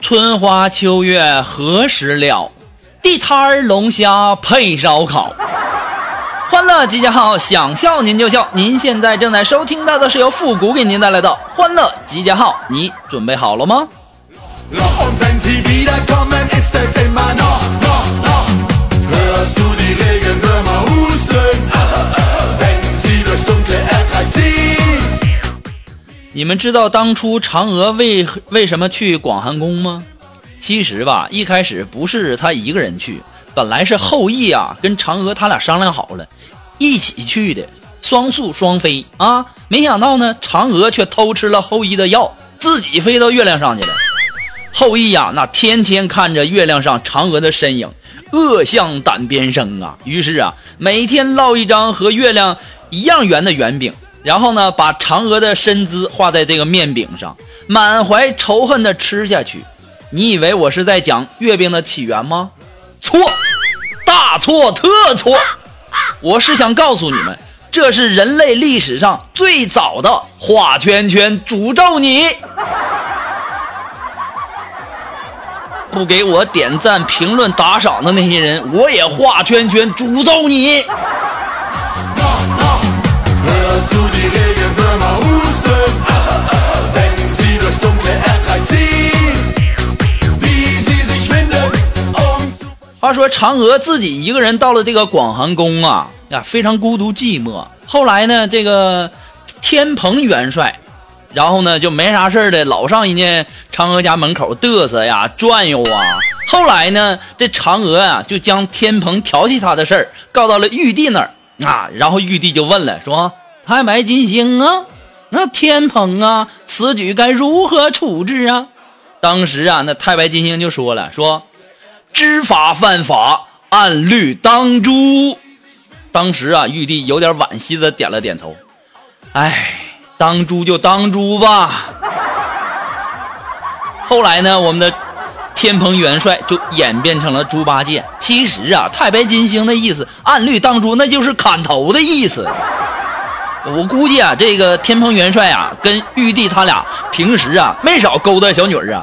春花秋月何时了？地摊儿龙虾配烧烤。欢乐集结号，想笑您就笑。您现在正在收听到的是由复古给您带来的欢乐集结号，你准备好了吗？你们知道当初嫦娥为为什么去广寒宫吗？其实吧，一开始不是他一个人去，本来是后羿啊跟嫦娥他俩商量好了，一起去的，双宿双飞啊。没想到呢，嫦娥却偷吃了后羿的药，自己飞到月亮上去了。后羿呀，那天天看着月亮上嫦娥的身影，恶向胆边生啊。于是啊，每天烙一张和月亮一样圆的圆饼，然后呢，把嫦娥的身姿画在这个面饼上，满怀仇恨的吃下去。你以为我是在讲月饼的起源吗？错，大错特错！我是想告诉你们，这是人类历史上最早的画圈圈诅咒你。不给我点赞、评论、打赏的那些人，我也画圈圈诅咒你。话说嫦娥自己一个人到了这个广寒宫啊，啊，非常孤独寂寞。后来呢，这个天蓬元帅，然后呢就没啥事儿的，老上人家嫦娥家门口嘚瑟呀、转悠啊。后来呢，这嫦娥啊就将天蓬调戏她的事儿告到了玉帝那儿啊，然后玉帝就问了，说：“太白金星啊，那天蓬啊，此举该如何处置啊？”当时啊，那太白金星就说了，说。知法犯法，按律当诛。当时啊，玉帝有点惋惜的点了点头。哎，当诛就当诛吧。后来呢，我们的天蓬元帅就演变成了猪八戒。其实啊，太白金星的意思，按律当诛，那就是砍头的意思。我估计啊，这个天蓬元帅啊跟玉帝他俩平时啊，没少勾搭小女儿啊。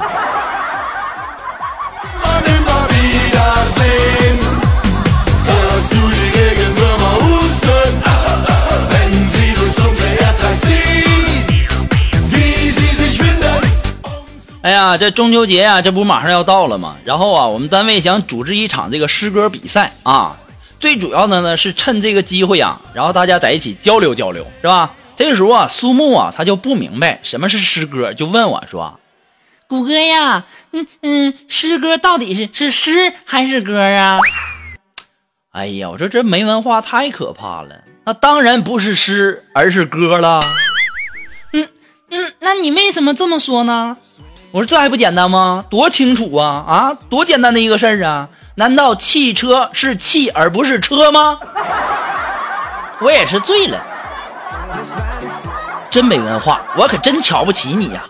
哎呀，这中秋节呀，这不马上要到了吗？然后啊，我们单位想组织一场这个诗歌比赛啊。最主要的呢是趁这个机会啊，然后大家在一起交流交流，是吧？这个时候啊，苏木啊他就不明白什么是诗歌，就问我说：“谷歌呀，嗯嗯，诗歌到底是是诗还是歌啊？”哎呀，我说这没文化太可怕了，那当然不是诗，而是歌了。嗯嗯，那你为什么这么说呢？我说这还不简单吗？多清楚啊啊，多简单的一个事儿啊！难道汽车是汽而不是车吗？我也是醉了，真没文化，我可真瞧不起你呀、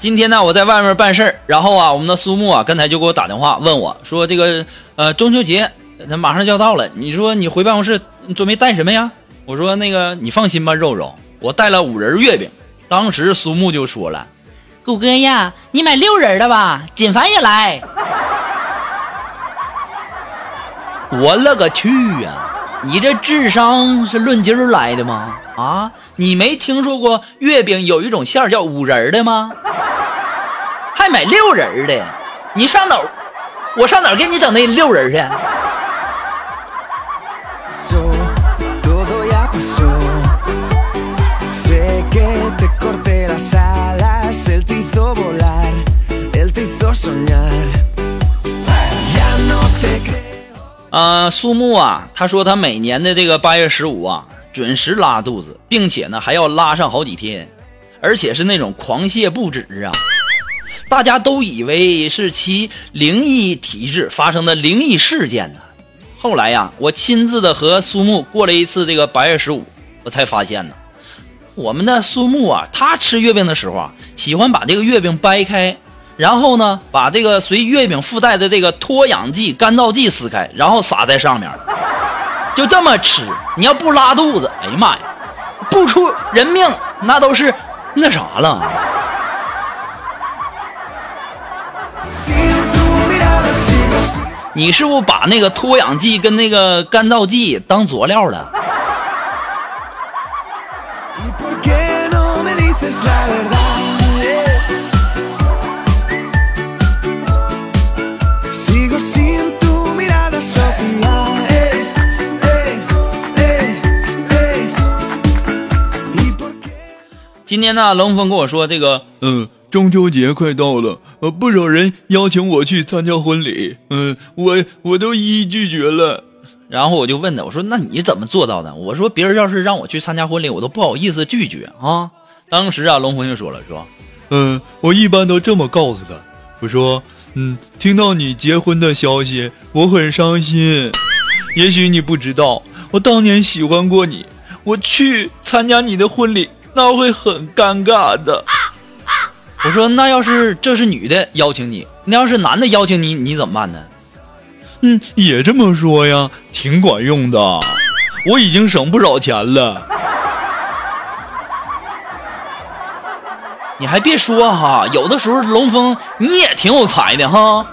今天呢，我在外面办事儿，然后啊，我们的苏木啊，刚才就给我打电话问我说，这个呃中秋节它马上就要到了，你说你回办公室你准备带什么呀？我说那个你放心吧，肉肉，我带了五仁月饼。当时苏木就说了，谷哥呀，你买六仁的吧，锦凡也来。我勒个去呀、你这智商是论斤儿来的吗？啊，你没听说过月饼有一种馅儿叫五仁的吗？还买六人的？你上哪儿？我上哪儿给你整那六人去？啊，苏木啊，他说他每年的这个八月十五啊，准时拉肚子，并且呢还要拉上好几天，而且是那种狂泻不止啊。大家都以为是其灵异体质发生的灵异事件呢。后来呀，我亲自的和苏木过了一次这个八月十五，我才发现呢，我们的苏木啊，他吃月饼的时候啊，喜欢把这个月饼掰开，然后呢，把这个随月饼附带的这个脱氧剂、干燥剂撕开，然后撒在上面，就这么吃。你要不拉肚子，哎呀妈呀，不出人命那都是那啥了。你是不是把那个脱氧剂跟那个干燥剂当佐料了？今天呢龙峰跟我说这个嗯中秋节快到了，呃，不少人邀请我去参加婚礼，嗯，我我都一一拒绝了。然后我就问他，我说那你怎么做到的？我说别人要是让我去参加婚礼，我都不好意思拒绝啊。当时啊，龙峰就说了，说嗯，我一般都这么告诉他，我说，嗯，听到你结婚的消息，我很伤心。也许你不知道，我当年喜欢过你，我去参加你的婚礼，那会很尴尬的。我说那要是这是女的邀请你，那要是男的邀请你，你怎么办呢？嗯，也这么说呀，挺管用的。我已经省不少钱了。你还别说哈，有的时候龙峰你也挺有才的哈。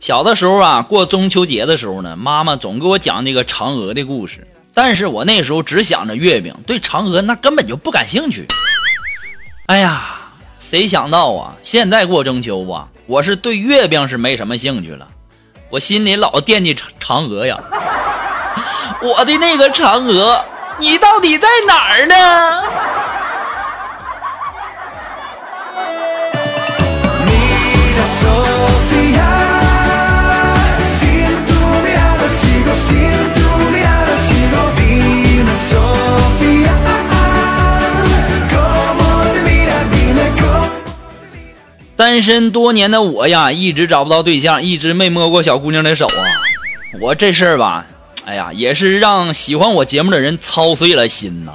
小的时候啊，过中秋节的时候呢，妈妈总给我讲那个嫦娥的故事，但是我那时候只想着月饼，对嫦娥那根本就不感兴趣。哎呀，谁想到啊，现在过中秋啊，我是对月饼是没什么兴趣了，我心里老惦记嫦嫦娥呀。我的那个嫦娥，你到底在哪儿呢？单身多年的我呀，一直找不到对象，一直没摸过小姑娘的手啊。我这事儿吧，哎呀，也是让喜欢我节目的人操碎了心呐。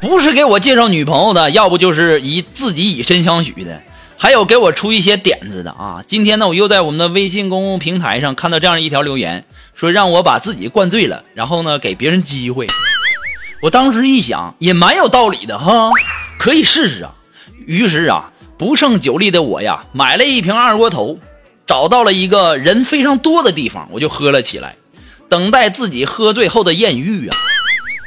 不是给我介绍女朋友的，要不就是以自己以身相许的，还有给我出一些点子的啊。今天呢，我又在我们的微信公共平台上看到这样一条留言，说让我把自己灌醉了，然后呢给别人机会。我当时一想，也蛮有道理的哈，可以试试啊。于是啊，不胜酒力的我呀，买了一瓶二锅头，找到了一个人非常多的地方，我就喝了起来，等待自己喝醉后的艳遇啊。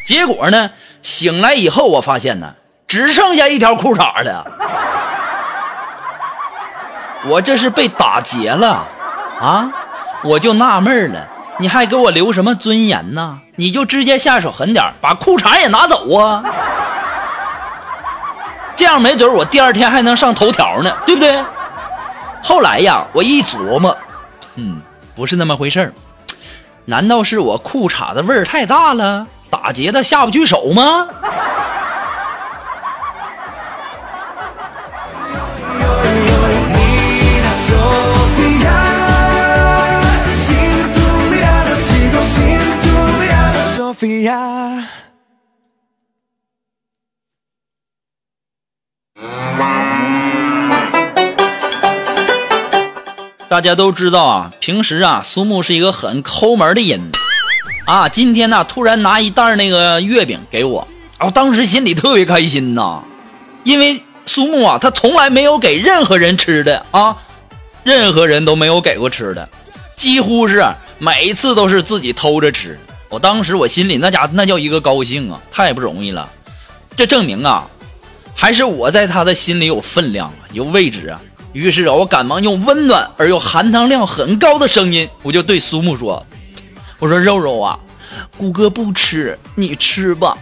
结果呢，醒来以后，我发现呢，只剩下一条裤衩了。我这是被打劫了啊！我就纳闷了，你还给我留什么尊严呢？你就直接下手狠点，把裤衩也拿走啊！这样没准我第二天还能上头条呢，对不对？后来呀，我一琢磨，嗯，不是那么回事儿。难道是我裤衩子味儿太大了，打劫的下不去手吗大家都知道啊，平时啊，苏木是一个很抠门的人，啊，今天呢，突然拿一袋那个月饼给我，啊我当时心里特别开心呐，因为苏木啊，他从来没有给任何人吃的啊，任何人都没有给过吃的，几乎是每一次都是自己偷着吃。我当时我心里那家那叫一个高兴啊，太不容易了。这证明啊，还是我在他的心里有分量啊、有位置啊。于是啊，我赶忙用温暖而又含糖量很高的声音，我就对苏木说：“我说肉肉啊，谷歌不吃，你吃吧。”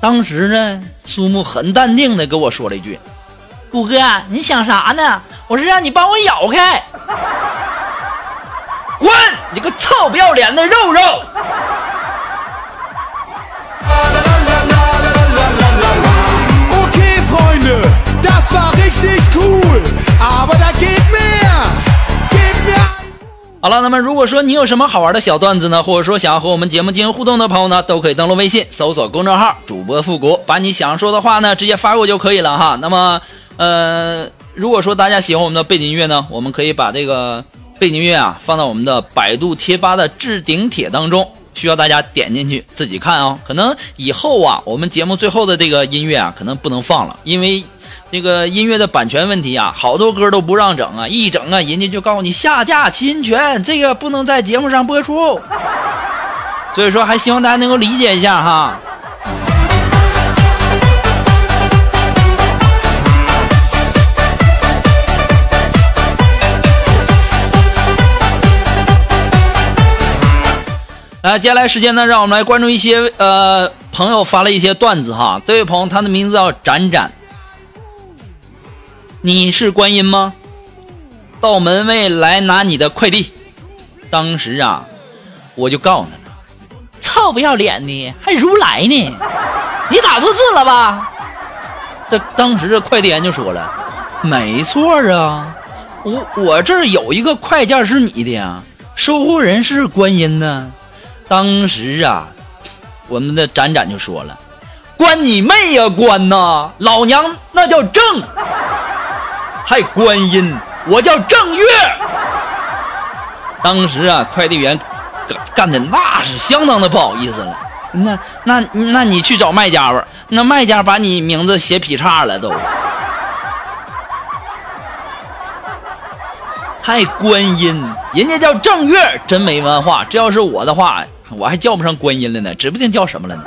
当时呢，苏木很淡定的跟我说了一句：“谷歌，你想啥呢？我是让你帮我咬开。”滚！你个臭不要脸的肉肉！好了，那么如果说你有什么好玩的小段子呢，或者说想要和我们节目进行互动的朋友呢，都可以登录微信搜索公众号“主播复古”，把你想说的话呢直接发过就可以了哈。那么，呃，如果说大家喜欢我们的背景音乐呢，我们可以把这个背景音乐啊放到我们的百度贴吧的置顶帖当中，需要大家点进去自己看哦。可能以后啊，我们节目最后的这个音乐啊，可能不能放了，因为。这个音乐的版权问题啊，好多歌都不让整啊，一整啊，人家就告诉你下架侵权，这个不能在节目上播出。所以说，还希望大家能够理解一下哈。来，接下来时间呢，让我们来关注一些呃朋友发了一些段子哈。这位朋友他的名字叫展展，你是观音吗？到门卫来拿你的快递。当时啊，我就告诉他了，臭不要脸的，还如来呢？你打错字了吧？这当时这快递员就说了，没错啊，我我这儿有一个快件是你的呀，收货人是观音呢。当时啊，我们的展展就说了，关你妹呀，关呐！老娘那叫正。还观音，我叫正月。当时啊，快递员干干的那是相当的不好意思了。那那那你去找卖家吧，那卖家把你名字写劈叉了都。还观音，人家叫正月，真没文化。这要是我的话，我还叫不上观音了呢，指不定叫什么了呢。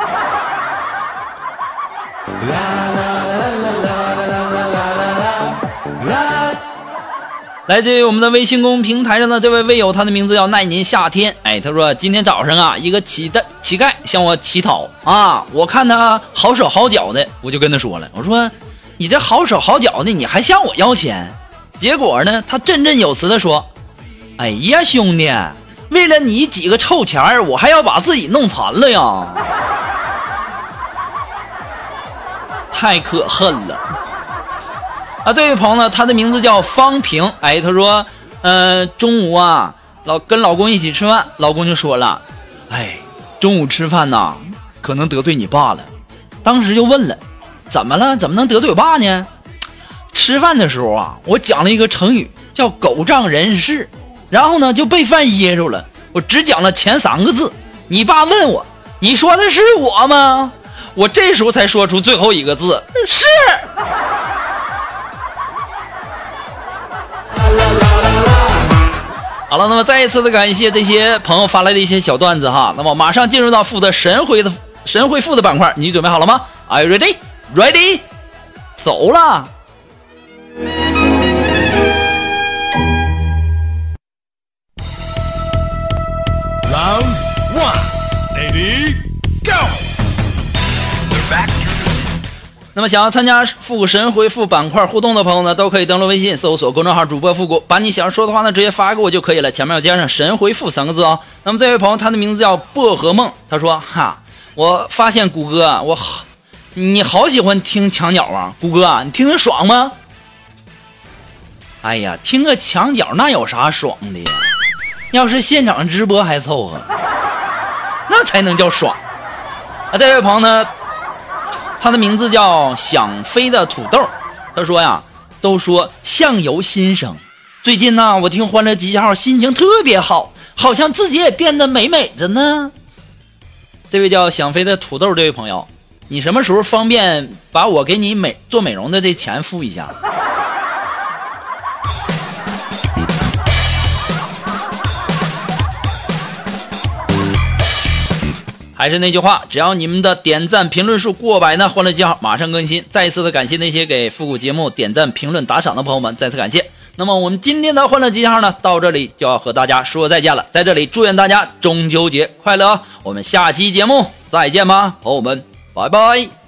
来自于我们的微信公平台上的这位微友，他的名字叫奈年夏天。哎，他说今天早上啊，一个乞丐乞丐向我乞讨啊，我看他好手好脚的，我就跟他说了，我说你这好手好脚的，你还向我要钱？结果呢，他振振有词的说：“哎呀，兄弟，为了你几个臭钱儿，我还要把自己弄残了呀，太可恨了。”啊，这位朋友呢，他的名字叫方平。哎，他说，嗯、中午啊，老跟老公一起吃饭，老公就说了，哎，中午吃饭呐，可能得罪你爸了。当时就问了，怎么了？怎么能得罪我爸呢？吃饭的时候啊，我讲了一个成语，叫狗仗人势，然后呢就被饭噎住了。我只讲了前三个字，你爸问我，你说的是我吗？我这时候才说出最后一个字，是。好了，那么再一次的感谢这些朋友发来的一些小段子哈。那么马上进入到负责神回的神回复的板块，你准备好了吗？Are you ready? Ready? 走了。么想要参加复古神回复板块互动的朋友呢，都可以登录微信搜索公众号主播复古，把你想要说的话呢直接发给我就可以了，前面要加上神回复三个字哦。那么这位朋友他的名字叫薄荷梦，他说哈，我发现谷歌啊，我好，你好喜欢听墙角啊，谷歌啊，你听着爽吗？哎呀，听个墙角那有啥爽的呀？要是现场直播还凑合，那才能叫爽。啊，这位朋友呢，他的名字叫想飞的土豆，他说呀，都说相由心生。最近呢，我听《欢乐集结号》，心情特别好，好像自己也变得美美的呢。这位叫想飞的土豆这位朋友，你什么时候方便把我给你美做美容的这钱付一下？还是那句话，只要你们的点赞评论数过百呢，欢乐记号马上更新。再一次的感谢那些给复古节目点赞、评论、打赏的朋友们，再次感谢。那么我们今天的欢乐记号呢，到这里就要和大家说再见了。在这里祝愿大家中秋节快乐！我们下期节目再见吧，朋友们，拜拜。